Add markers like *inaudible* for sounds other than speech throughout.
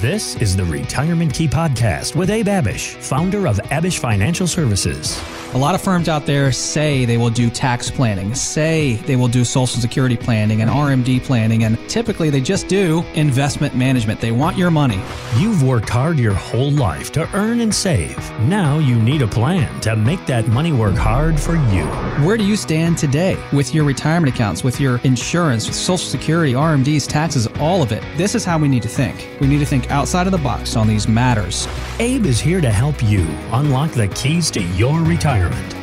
This is the Retirement Key Podcast with Abe Abish, founder of Abish Financial Services. A lot of firms out there say they will do tax planning, say they will do social security planning and RMD planning, and typically they just do investment management. They want your money. You've worked hard your whole life to earn and save. Now you need a plan to make that money work hard for you. Where do you stand today with your retirement accounts, with your insurance, with social security, RMDs, taxes, all of it? This is how we need to think. We need to think outside of the box on these matters. Abe is here to help you unlock the keys to your retirement.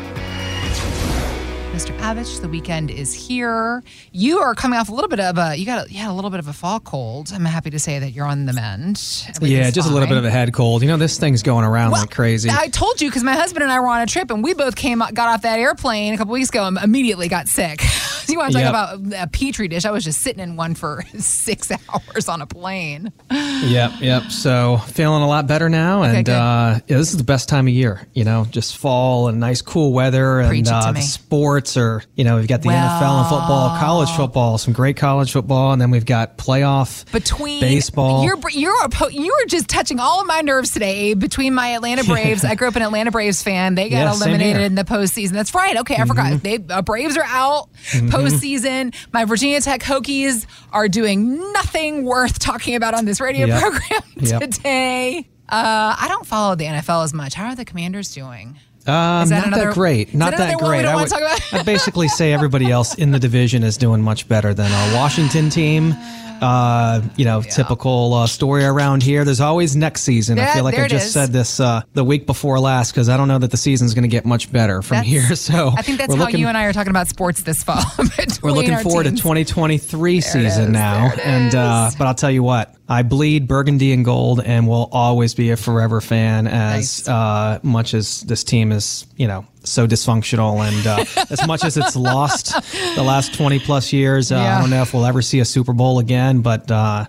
Mr. Abish, the weekend is here. You are coming off a little bit of a you got a, yeah a little bit of a fall cold. I'm happy to say that you're on the mend. yeah, just a little bit of a head cold. You know, this thing's going around well, like crazy. I told you because my husband and I were on a trip and we both came got off that airplane a couple weeks ago and immediately got sick. *laughs* you want to talk yep. about a petri dish? I was just sitting in one for *laughs* six *laughs* hours on a plane. Yep, yep. So feeling a lot better now, and uh, yeah, this is the best time of year. You know, just fall and nice cool weather, and uh, sports or, you know, we've got the well, NFL and football, college football, some great college football, and then we've got playoff between baseball. You're you're you're just touching all of my nerves today. Between my Atlanta *laughs* Braves, I grew up an Atlanta Braves fan. They got yeah, eliminated in the postseason. That's right. Okay, I mm-hmm. forgot. They uh, Braves are out mm-hmm. Postseason. My Virginia Tech Hokies are doing nothing worth talking about on this radio yep. program *laughs* yep. today. Uh, I don't follow the NFL as much. How are the Commanders doing? Um, not another, that great. Not that, that great. I would I basically say everybody else in the division is doing much better than our Washington team. Uh, you know, yeah. typical uh, story around here. There's always next season. I feel like I just said this uh, the week before last because I don't know that the season's going to get much better from that's, here. *laughs* So I think that's how looking, you and I are talking about sports this fall. *laughs* we're looking forward teams. to 2023 there season now, and uh, but I'll tell you what, I bleed burgundy and gold and will always be a forever fan as nice. uh, much as this team is, you know, so dysfunctional and uh, *laughs* as much as it's lost the last 20 plus years. Uh, yeah. I don't know if we'll ever see a Super Bowl again, but uh,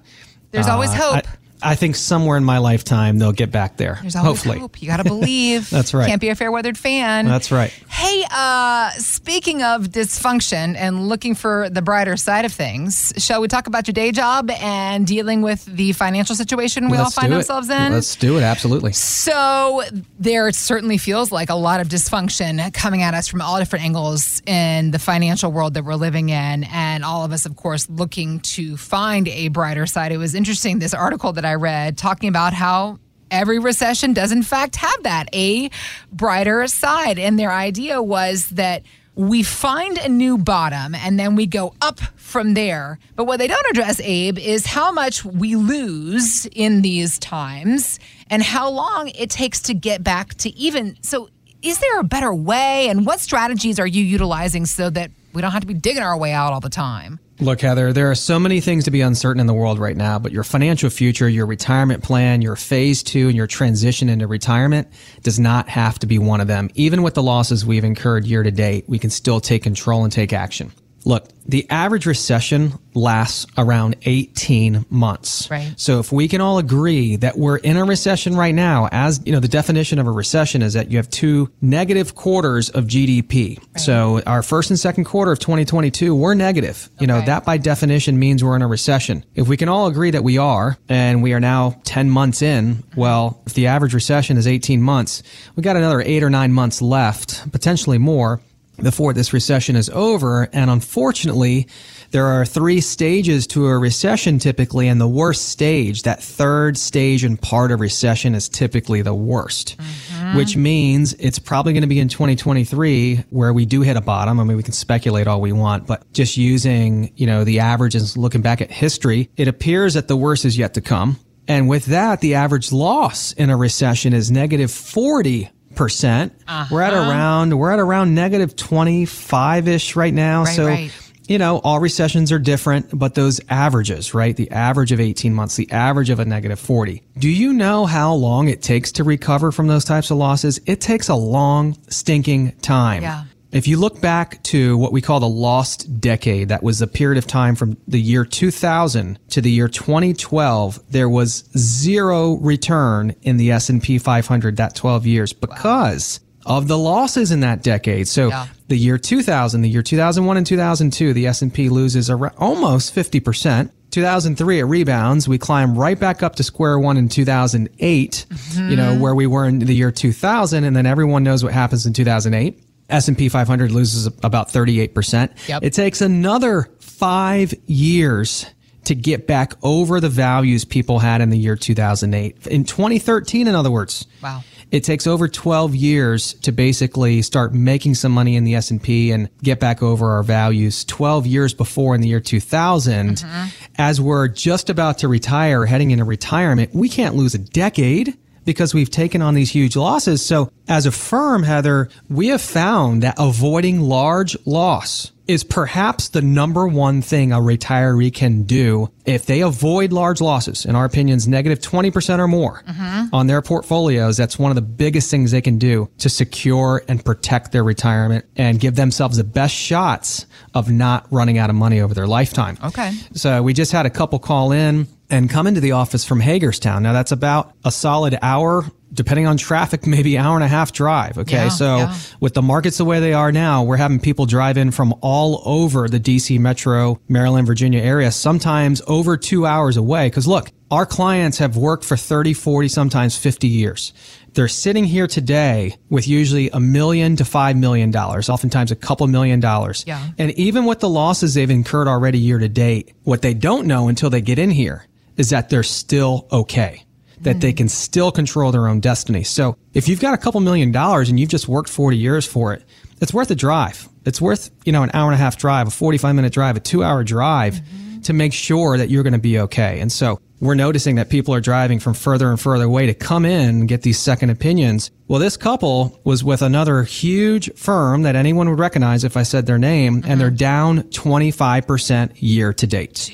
there's always uh, hope. I, I think somewhere in my lifetime they'll get back there. There's always hopefully. hope. You got to believe. *laughs* That's right. Can't be a fair weathered fan. That's right. Hey, uh, speaking of dysfunction and looking for the brighter side of things, shall we talk about your day job and dealing with the financial situation we Let's all find ourselves in? Let's do it. Absolutely. So there certainly feels like a lot of dysfunction coming at us from all different angles in the financial world that we're living in, and all of us, of course, looking to find a brighter side. It was interesting this article that I read talking about how every recession does in fact have that a brighter side and their idea was that we find a new bottom and then we go up from there. But what they don't address, Abe, is how much we lose in these times and how long it takes to get back to even. So, is there a better way? And what strategies are you utilizing so that we don't have to be digging our way out all the time? Look, Heather, there are so many things to be uncertain in the world right now, but your financial future, your retirement plan, your phase two, and your transition into retirement does not have to be one of them. Even with the losses we've incurred year to date, we can still take control and take action. Look, the average recession lasts around 18 months. Right. So if we can all agree that we're in a recession right now, as you know, the definition of a recession is that you have two negative quarters of GDP. Right. So our first and second quarter of 2022, we're negative. You know, that by definition means we're in a recession. If we can all agree that we are, and we are now 10 months in, well, if the average recession is 18 months, we got another eight or nine months left, potentially more before this recession is over. And unfortunately, there are three stages to a recession typically, and the worst stage, that third stage and part of recession is typically the worst, mm-hmm. which means it's probably going to be in 2023 where we do hit a bottom. I mean, we can speculate all we want, but just using, you know, the averages, looking back at history, it appears that the worst is yet to come. And with that, the average loss in a recession is negative 40 percent. Uh-huh. We're at around we're at around negative twenty five ish right now. Right, so. Right. You know, all recessions are different, but those averages, right? The average of 18 months, the average of a negative 40. Do you know how long it takes to recover from those types of losses? It takes a long, stinking time. Yeah. If you look back to what we call the lost decade, that was the period of time from the year 2000 to the year 2012, there was zero return in the S&P 500 that 12 years because of the losses in that decade. So yeah. the year 2000, the year 2001 and 2002, the S&P loses around almost 50%. 2003 it rebounds we climb right back up to square one in 2008 you know mm-hmm. where we were in the year 2000 and then everyone knows what happens in 2008 s&p 500 loses about 38% Yep. it takes another five years to get back over the values people had in the year 2008 in 2013 in other words Wow. it takes over 12 years to basically start making some money in the S&P and get back over our values 12 years before in the year 2000 mm-hmm. as we're just about to retire heading into retirement we can't lose a decade because we've taken on these huge losses so as a firm heather we have found that avoiding large loss is perhaps the number one thing a retiree can do if they avoid large losses, in our opinions, negative 20% or more mm-hmm. on their portfolios. That's one of the biggest things they can do to secure and protect their retirement and give themselves the best shots of not running out of money over their lifetime. Okay. So we just had a couple call in and come into the office from Hagerstown. Now that's about a solid hour, depending on traffic, *laughs* maybe hour and a half drive. Okay. Yeah, so yeah. with the markets the way they are now, we're having people drive in from all over the DC metro, Maryland, Virginia area, sometimes over two hours away. Cause look, our clients have worked for 30, 40, sometimes 50 years. They're sitting here today with usually a million to five million dollars, oftentimes a couple million dollars. Yeah. And even with the losses they've incurred already year to date, what they don't know until they get in here is that they're still okay, that they can still control their own destiny. So if you've got a couple million dollars and you've just worked 40 years for it, it's worth a drive. It's worth, you know, an hour and a half drive, a 45 minute drive, a two hour drive to make sure that you're going to be okay. And so we're noticing that people are driving from further and further away to come in and get these second opinions. Well, this couple was with another huge firm that anyone would recognize if I said their name, and they're mm-hmm. down 25% year to date.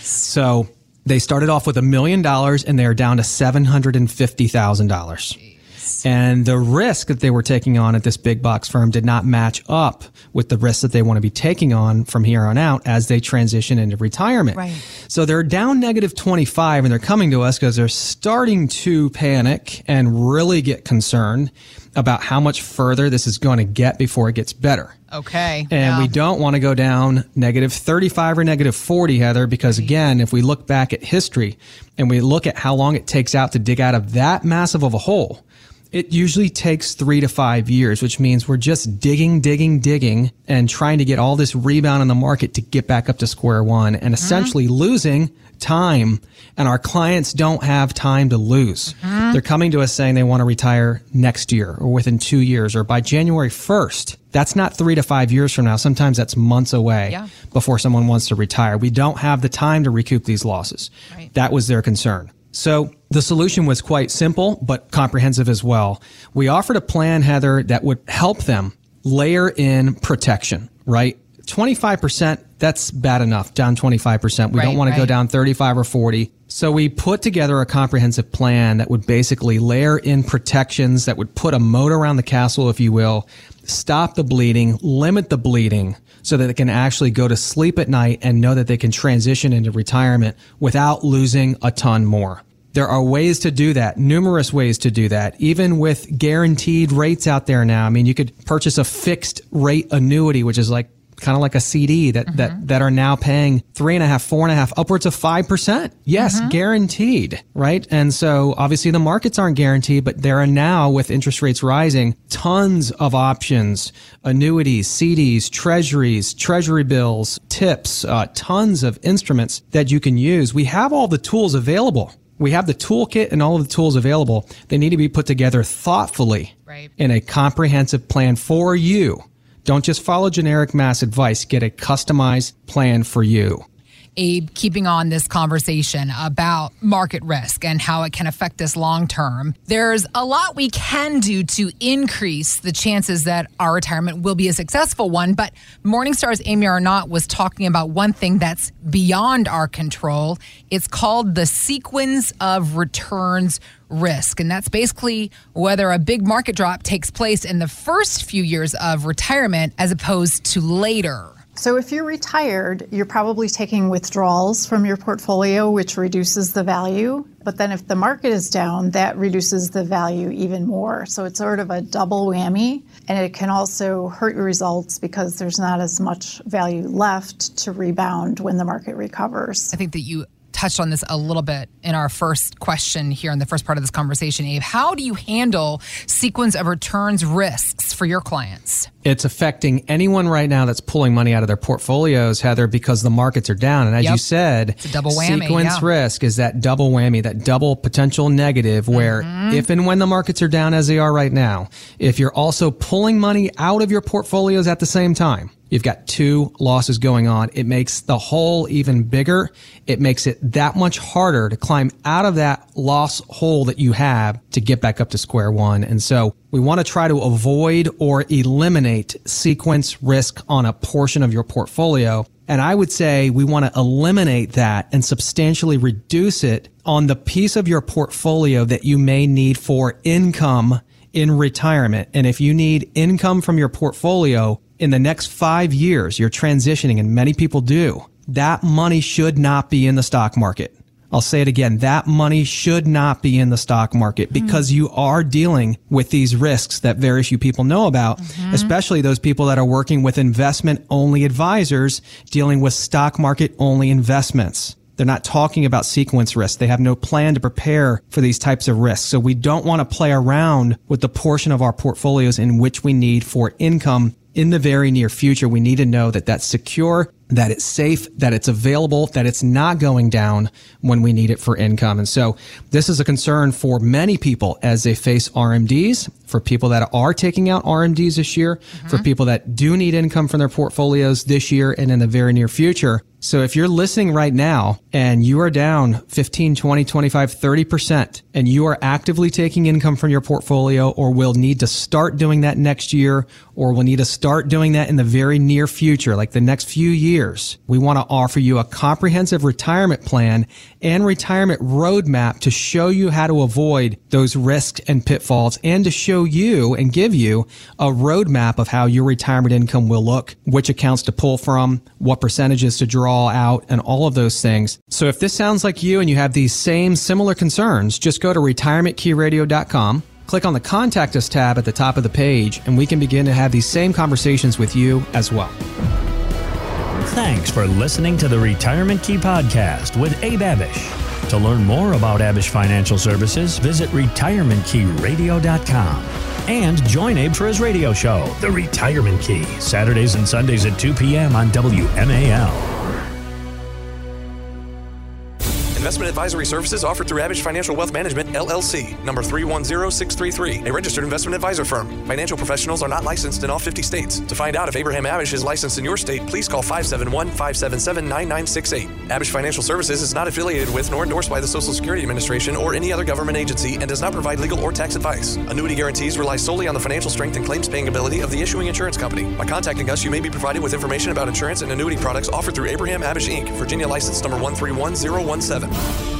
So they started off with a million dollars and they are down to $750,000. And the risk that they were taking on at this big box firm did not match up with the risk that they want to be taking on from here on out as they transition into retirement. Right. So they're down negative 25 and they're coming to us because they're starting to panic and really get concerned about how much further this is going to get before it gets better. Okay. And Yeah. we don't want to go down negative 35 or negative 40, Heather, because again, if we look back at history and we look at how long it takes out to dig out of that massive of a hole, it usually takes three to five years, which means we're just digging, digging, digging and trying to get all this rebound in the market to get back up to square one and mm-hmm. essentially losing time. And our clients don't have time to lose. Mm-hmm. They're coming to us saying they want to retire next year or within two years or by January 1st. That's not three to five years from now. Sometimes that's months away Yeah. before someone wants to retire. We don't have the time to recoup these losses. Right. That was their concern. So the solution was quite simple, but comprehensive as well. We offered a plan, Heather, that would help them layer in protection, right? 25%, that's bad enough, down 25%. We don't Right, want to go down 35 or 40. So we put together a comprehensive plan that would basically layer in protections that would put a moat around the castle, if you will, stop the bleeding, limit the bleeding so that they can actually go to sleep at night and know that they can transition into retirement without losing a ton more. There are ways to do that, numerous ways to do that, even with guaranteed rates out there now. I mean, you could purchase a fixed rate annuity, which is like kind of like a CD that, that, that are now paying three and a half, four and a half, upwards of 5%. Yes, guaranteed, right? And so obviously the markets aren't guaranteed, but there are now with interest rates rising, tons of options, annuities, CDs, treasuries, treasury bills, tips, uh, tons of instruments that you can use. We have all the tools available. We have the toolkit and all of the tools available. They need to be put together thoughtfully Right. in a comprehensive plan for you. Don't just follow generic mass advice. Get a customized plan for you. Abe, keeping on this conversation about market risk and how it can affect us long term, there's a lot we can do to increase the chances that our retirement will be a successful one. But Morningstar's Amy Arnott was talking about one thing that's beyond our control. It's called the sequence of returns risk. And that's basically whether a big market drop takes place in the first few years of retirement as opposed to later. So, if you're retired, you're probably taking withdrawals from your portfolio, which reduces the value. But then, if the market is down, that reduces the value even more. So, it's sort of a double whammy. And it can also hurt your results because there's not as much value left to rebound when the market recovers. I think that you touched on this a little bit in our first question here in the first part of this conversation, Abe. How do you handle sequence of returns risks for your clients? It's affecting anyone right now that's pulling money out of their portfolios, Heather, because the markets are down. And as Yep. you said, It's a double whammy, sequence yeah. risk is that double whammy, that double potential negative where Mm-hmm. if and when the markets are down as they are right now, if you're also pulling money out of your portfolios at the same time, you've got two losses going on. It makes the hole even bigger. It makes it that much harder to climb out of that loss hole that you have to get back up to square one. And so we want to try to avoid or eliminate sequence risk on a portion of your portfolio. And I would say we want to eliminate that and substantially reduce it on the piece of your portfolio that you may need for income in retirement. And if you need income from your portfolio in the next five years, you're transitioning and many people do. That money should not be in the stock market. I'll say it again. That money should not be in the stock market mm-hmm. because you are dealing with these risks that very few people know about, mm-hmm. especially those people that are working with investment only advisors dealing with stock market only investments. They're not talking about sequence risk. They have no plan to prepare for these types of risks. So we don't want to play around with the portion of our portfolios in which we need for income in the very near future. We need to know that that's secure, that it's safe, that it's available, that it's not going down when we need it for income. And so this is a concern for many people as they face RMDs, for people that are taking out RMDs this year, mm-hmm. for people that do need income from their portfolios this year and in the very near future. So if you're listening right now and you are down 15, 20, 25, 30% and you are actively taking income from your portfolio or will need to start doing that next year or will need to start doing that in the very near future, like the next few years, we want to offer you a comprehensive retirement plan and retirement roadmap to show you how to avoid those risks and pitfalls and to show you and give you a roadmap of how your retirement income will look, which accounts to pull from, what percentages to draw out, and all of those things. So if this sounds like you and you have these same similar concerns, just go to retirementkeyradio.com. Click on the Contact Us tab at the top of the page, and we can begin to have these same conversations with you as well. Thanks for listening to the Retirement Key Podcast with Abe Abish. To learn more about Abish Financial Services, visit retirementkeyradio.com. And join Abe for his radio show, The Retirement Key, Saturdays and Sundays at 2 p.m. on WMAL. Investment advisory services offered through Abish Financial Wealth Management, LLC, number 310633, a registered investment advisor firm. Financial professionals are not licensed in all 50 states. To find out if Abraham Abish is licensed in your state, please call 571 577 9968. Abish Financial Services is not affiliated with nor endorsed by the Social Security Administration or any other government agency and does not provide legal or tax advice. Annuity guarantees rely solely on the financial strength and claims paying ability of the issuing insurance company. By contacting us, you may be provided with information about insurance and annuity products offered through Abraham Abish Inc., Virginia license number 131017. Thank you.